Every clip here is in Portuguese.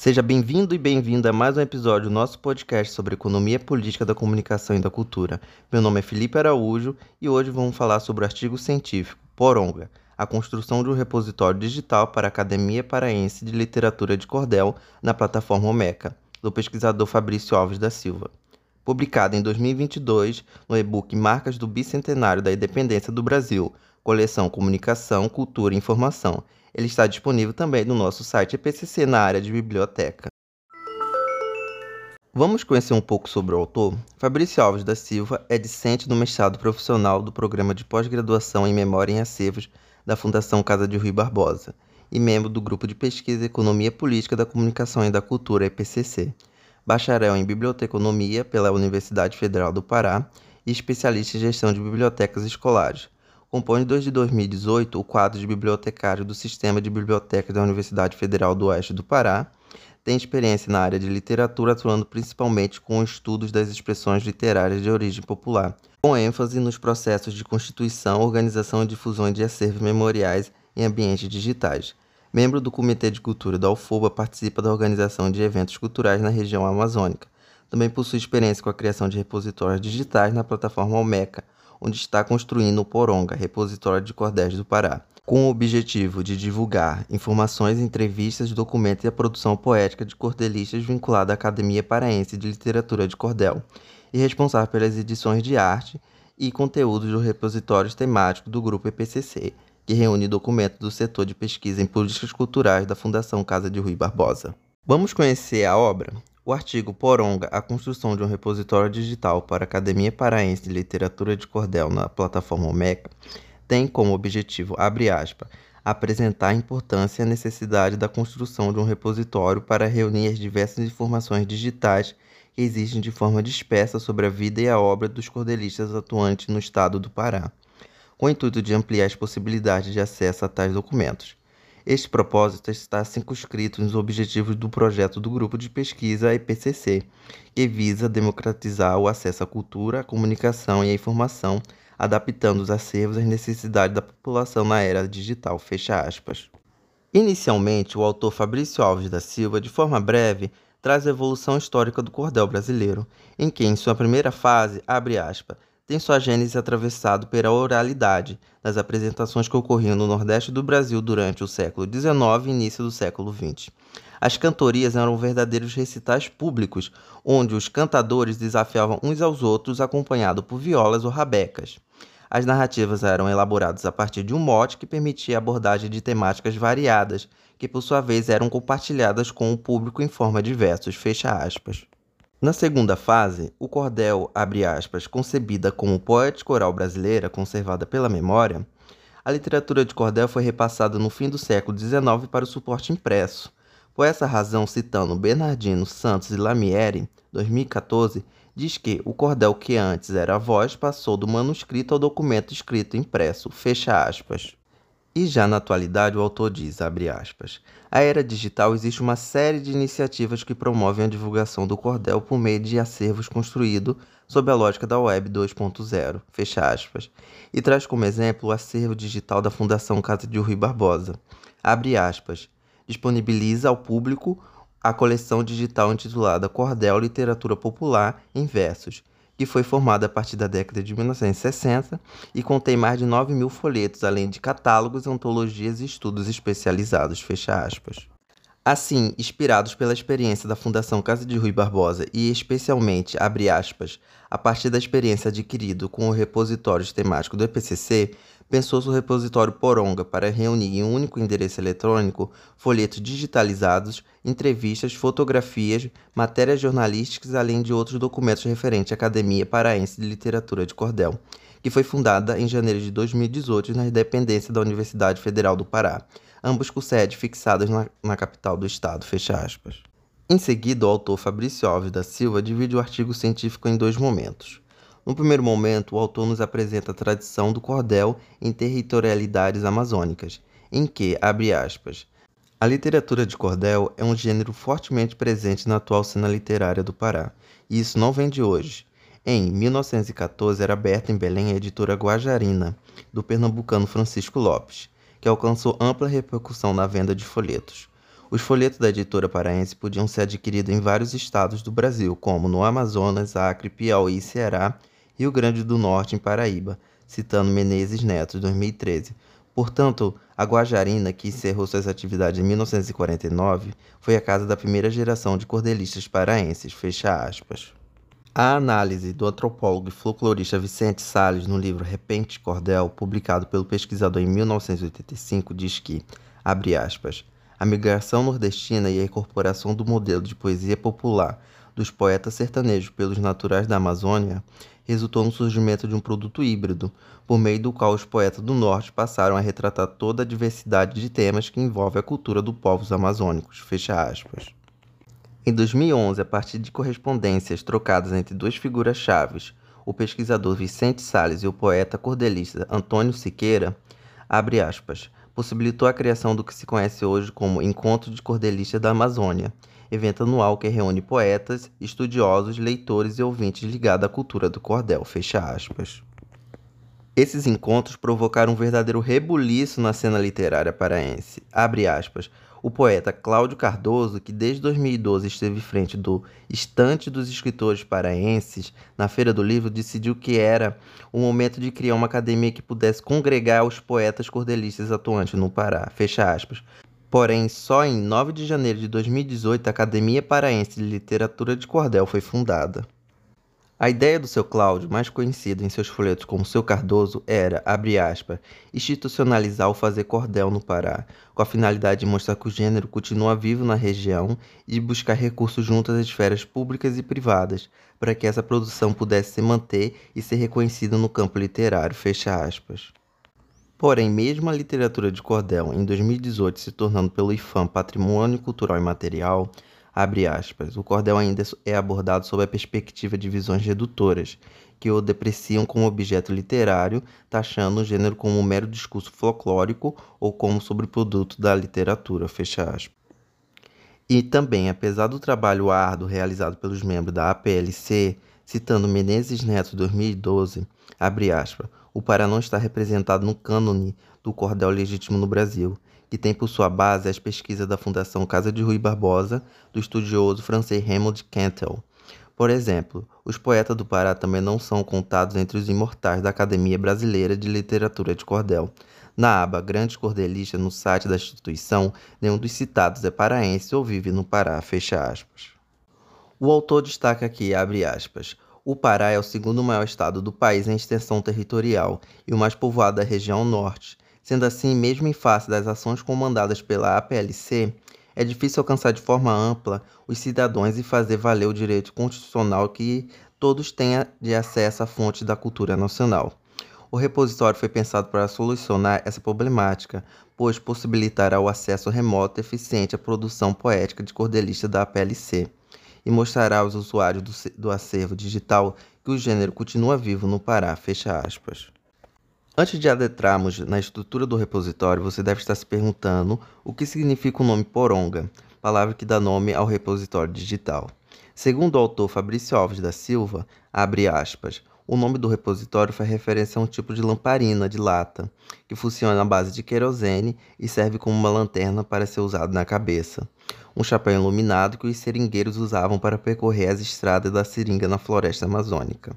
Seja bem-vindo e bem-vinda a mais um episódio do nosso podcast sobre economia política da comunicação e da cultura. Meu nome é Felipe Araújo e hoje vamos falar sobre o artigo científico Poronga, a construção de um repositório digital para a Academia Paraense de Literatura de Cordel na plataforma Omeca, do pesquisador Fabrício Alves da Silva. Publicado em 2022 no e-book Marcas do Bicentenário da Independência do Brasil, coleção Comunicação, Cultura e Informação, ele está disponível também no nosso site EPCC na área de biblioteca. Vamos conhecer um pouco sobre o autor? Fabrício Alves da Silva é discente do mestrado profissional do Programa de Pós-Graduação em Memória em Acervos da Fundação Casa de Rui Barbosa e membro do Grupo de Pesquisa Economia Política da Comunicação e da Cultura, EPCC. Bacharel em Biblioteconomia pela Universidade Federal do Pará e especialista em gestão de bibliotecas escolares compõe desde 2018 o quadro de bibliotecário do Sistema de Bibliotecas da Universidade Federal do Oeste do Pará. Tem experiência na área de literatura, atuando principalmente com estudos das expressões literárias de origem popular, com ênfase nos processos de constituição, organização e difusão de acervos memoriais em ambientes digitais. Membro do Comitê de Cultura da UFOBA, participa da organização de eventos culturais na região amazônica. Também possui experiência com a criação de repositórios digitais na plataforma Almeca, onde está construindo o Poronga, repositório de cordéis do Pará, com o objetivo de divulgar informações, entrevistas, documentos e a produção poética de cordelistas vinculada à Academia Paraense de Literatura de Cordel, e responsável pelas edições de arte e conteúdos dos repositórios temáticos do Grupo EPCC, que reúne documentos do setor de pesquisa em políticas culturais da Fundação Casa de Rui Barbosa. Vamos conhecer a obra? O artigo Poronga, a construção de um repositório digital para a Academia Paraense de Literatura de Cordel na plataforma Omeca, tem como objetivo, abre aspas, apresentar a importância e a necessidade da construção de um repositório para reunir as diversas informações digitais que existem de forma dispersa sobre a vida e a obra dos cordelistas atuantes no estado do Pará, com o intuito de ampliar as possibilidades de acesso a tais documentos. Este propósito está circunscrito nos objetivos do projeto do Grupo de Pesquisa IPCC, que visa democratizar o acesso à cultura, à comunicação e à informação, adaptando os acervos às necessidades da população na era digital. Fecha aspas. Inicialmente, o autor Fabrício Alves da Silva, de forma breve, traz a evolução histórica do cordel brasileiro, em que, em sua primeira fase, abre aspas, tem sua gênese atravessado pela oralidade das apresentações que ocorriam no Nordeste do Brasil durante o século XIX e início do século XX. As cantorias eram verdadeiros recitais públicos, onde os cantadores desafiavam uns aos outros acompanhados por violas ou rabecas. As narrativas eram elaboradas a partir de um mote que permitia a abordagem de temáticas variadas, que por sua vez eram compartilhadas com o público em forma de versos. Fecha aspas. Na segunda fase, o cordel, aspas, concebida como poética oral brasileira conservada pela memória, a literatura de cordel foi repassada no fim do século XIX para o suporte impresso. Por essa razão, citando Bernardino Santos e Lamieri, 2014, diz que o cordel que antes era a voz passou do manuscrito ao documento escrito impresso, fecha aspas. E já na atualidade, o autor diz, abre aspas, a era digital existe uma série de iniciativas que promovem a divulgação do cordel por meio de acervos construídos sob a lógica da Web 2.0, fecha aspas, e traz como exemplo o acervo digital da Fundação Casa de Rui Barbosa, abre aspas, disponibiliza ao público a coleção digital intitulada Cordel Literatura Popular em Versos, que foi formada a partir da década de 1960 e contém mais de 9 mil folhetos, além de catálogos, antologias e estudos especializados. Fecha aspas. Assim, inspirados pela experiência da Fundação Casa de Rui Barbosa e especialmente, abre aspas, a partir da experiência adquirida com o repositório temático do EPCC, pensou-se o repositório Poronga para reunir em um único endereço eletrônico folhetos digitalizados, entrevistas, fotografias, matérias jornalísticas, além de outros documentos referentes à Academia Paraense de Literatura de Cordel, que foi fundada em janeiro de 2018 na dependência da Universidade Federal do Pará ambos com sede fixadas na, na capital do estado. Fecha aspas. Em seguida, o autor Fabrício Alves da Silva divide o artigo científico em dois momentos. No primeiro momento, o autor nos apresenta a tradição do cordel em territorialidades amazônicas, em que, abre aspas, a literatura de cordel é um gênero fortemente presente na atual cena literária do Pará, e isso não vem de hoje. Em 1914 era aberta em Belém a editora Guajarina, do pernambucano Francisco Lopes, que alcançou ampla repercussão na venda de folhetos. Os folhetos da editora paraense podiam ser adquiridos em vários estados do Brasil, como no Amazonas, Acre, Piauí, Ceará, Rio Grande do Norte e Paraíba, citando Menezes Neto, 2013. Portanto, a Guajarina, que encerrou suas atividades em 1949, foi a casa da primeira geração de cordelistas paraenses. Fecha aspas. A análise do antropólogo e folclorista Vicente Salles no livro Repente Cordel, publicado pelo pesquisador em 1985, diz que, abre aspas, a migração nordestina e a incorporação do modelo de poesia popular dos poetas sertanejos pelos naturais da Amazônia resultou no surgimento de um produto híbrido, por meio do qual os poetas do norte passaram a retratar toda a diversidade de temas que envolve a cultura dos povos amazônicos. Fecha aspas. Em 2011, a partir de correspondências trocadas entre duas figuras chaves, o pesquisador Vicente Sales e o poeta cordelista Antônio Siqueira, abre aspas, possibilitou a criação do que se conhece hoje como Encontro de Cordelistas da Amazônia, evento anual que reúne poetas, estudiosos, leitores e ouvintes ligados à cultura do cordel. Fecha aspas. Esses encontros provocaram um verdadeiro rebuliço na cena literária paraense. Abre aspas. O poeta Cláudio Cardoso, que desde 2012 esteve frente do Estante dos Escritores Paraenses na Feira do Livro, decidiu que era o momento de criar uma academia que pudesse congregar os poetas cordelistas atuantes no Pará. Fecha aspas. Porém, só em 9 de janeiro de 2018 a Academia Paraense de Literatura de Cordel foi fundada. A ideia do seu Cláudio, mais conhecido em seus folhetos como seu Cardoso, era, abre aspas, institucionalizar o fazer cordel no Pará, com a finalidade de mostrar que o gênero continua vivo na região e de buscar recursos junto às esferas públicas e privadas, para que essa produção pudesse se manter e ser reconhecida no campo literário, fecha aspas. Porém, mesmo a literatura de cordel, em 2018 se tornando pelo IFAM Patrimônio Cultural e Material, abre aspas, o cordel ainda é abordado sob a perspectiva de visões redutoras, que o depreciam como objeto literário, taxando o gênero como um mero discurso folclórico ou como sobreproduto da literatura, fecha aspas. E também, apesar do trabalho árduo realizado pelos membros da APLC, citando Menezes Neto 2012, abre aspas, o Pará não está representado no cânone do cordel legítimo no Brasil, que tem por sua base as pesquisas da Fundação Casa de Rui Barbosa, do estudioso francês Raymond Quentel. Por exemplo, os poetas do Pará também não são contados entre os imortais da Academia Brasileira de Literatura de Cordel. Na aba Grandes Cordelistas no site da instituição, nenhum dos citados é paraense ou vive no Pará, fecha aspas. O autor destaca aqui, abre aspas, o Pará é o segundo maior estado do país em extensão territorial e o mais povoado da região norte. Sendo assim, mesmo em face das ações comandadas pela APLC, é difícil alcançar de forma ampla os cidadãos e fazer valer o direito constitucional que todos tenham de acesso à fonte da cultura nacional. O repositório foi pensado para solucionar essa problemática, pois possibilitará o acesso remoto e eficiente à produção poética de cordelista da APLC e mostrará aos usuários do, do acervo digital que o gênero continua vivo no Pará. Fecha aspas. Antes de adentrarmos na estrutura do repositório, você deve estar se perguntando o que significa o nome Poronga, palavra que dá nome ao repositório digital. Segundo o autor Fabrício Alves da Silva, abre aspas, o nome do repositório faz referência a um tipo de lamparina de lata, que funciona à base de querosene e serve como uma lanterna para ser usado na cabeça um chapéu iluminado que os seringueiros usavam para percorrer as estradas da seringa na floresta amazônica.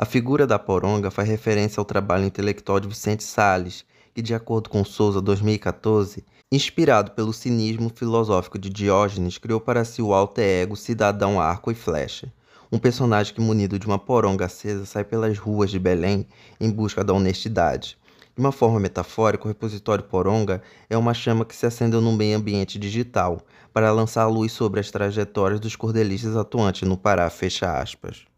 A figura da poronga faz referência ao trabalho intelectual de Vicente Sales, que, de acordo com Souza 2014, inspirado pelo cinismo filosófico de Diógenes, criou para si o alter ego cidadão arco e flecha, um personagem que, munido de uma poronga acesa, sai pelas ruas de Belém em busca da honestidade, de uma forma metafórica, o repositório Poronga é uma chama que se acendeu no meio ambiente digital para lançar luz sobre as trajetórias dos cordelistas atuantes no Pará. Fecha aspas.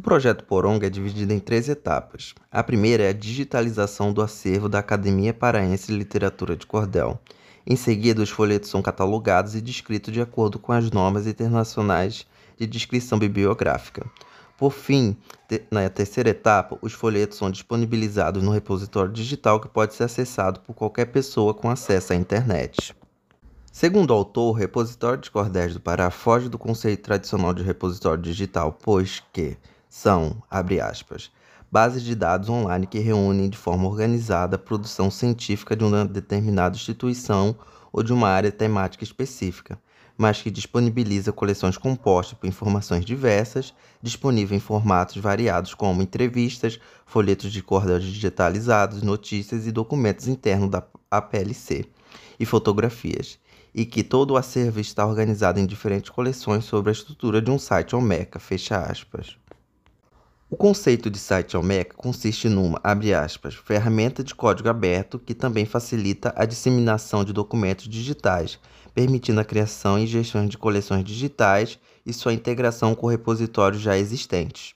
O projeto Poronga é dividido em três etapas. A primeira é a digitalização do acervo da Academia Paraense de Literatura de Cordel. Em seguida, os folhetos são catalogados e descritos de acordo com as normas internacionais de descrição bibliográfica. Por fim, na terceira etapa, os folhetos são disponibilizados no repositório digital que pode ser acessado por qualquer pessoa com acesso à internet. Segundo o autor, o repositório de cordéis do Pará foge do conceito tradicional de repositório digital, pois que são, abre aspas, bases de dados online que reúnem de forma organizada a produção científica de uma determinada instituição ou de uma área temática específica, mas que disponibiliza coleções compostas por informações diversas, disponível em formatos variados como entrevistas, folhetos de cordel digitalizados, notícias e documentos internos da APLC, e fotografias, e que todo o acervo está organizado em diferentes coleções sobre a estrutura de um site Omeca, fecha aspas. O conceito de site Almeca consiste numa, abre aspas, ferramenta de código aberto que também facilita a disseminação de documentos digitais, permitindo a criação e gestão de coleções digitais e sua integração com repositórios já existentes,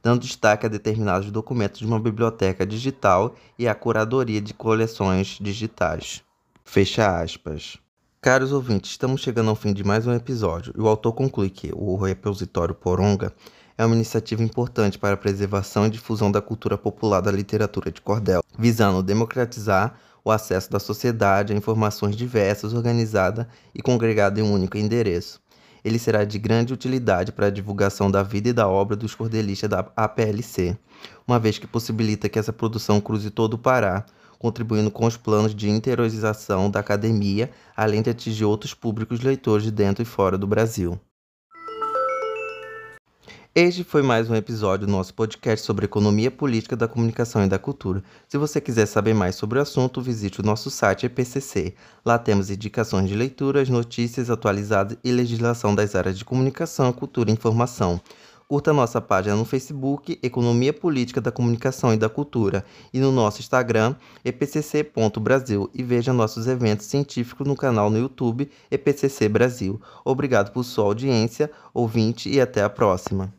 dando destaque a determinados documentos de uma biblioteca digital e à curadoria de coleções digitais. Fecha aspas. Caros ouvintes, estamos chegando ao fim de mais um episódio e o autor conclui que o repositório Poronga é uma iniciativa importante para a preservação e difusão da cultura popular da literatura de cordel, visando democratizar o acesso da sociedade a informações diversas, organizada e congregada em um único endereço. Ele será de grande utilidade para a divulgação da vida e da obra dos cordelistas da APLC, uma vez que possibilita que essa produção cruze todo o Pará, contribuindo com os planos de interiorização da academia, além de atingir outros públicos leitores dentro e fora do Brasil. Este foi mais um episódio do nosso podcast sobre economia política da comunicação e da cultura. Se você quiser saber mais sobre o assunto, visite o nosso site EPCC. Lá temos indicações de leituras, notícias atualizadas e legislação das áreas de comunicação, cultura e informação. Curta nossa página no Facebook, Economia Política da Comunicação e da Cultura, e no nosso Instagram, epcc.brasil, e veja nossos eventos científicos no canal no YouTube EPCC Brasil. Obrigado por sua audiência, ouvinte, e até a próxima.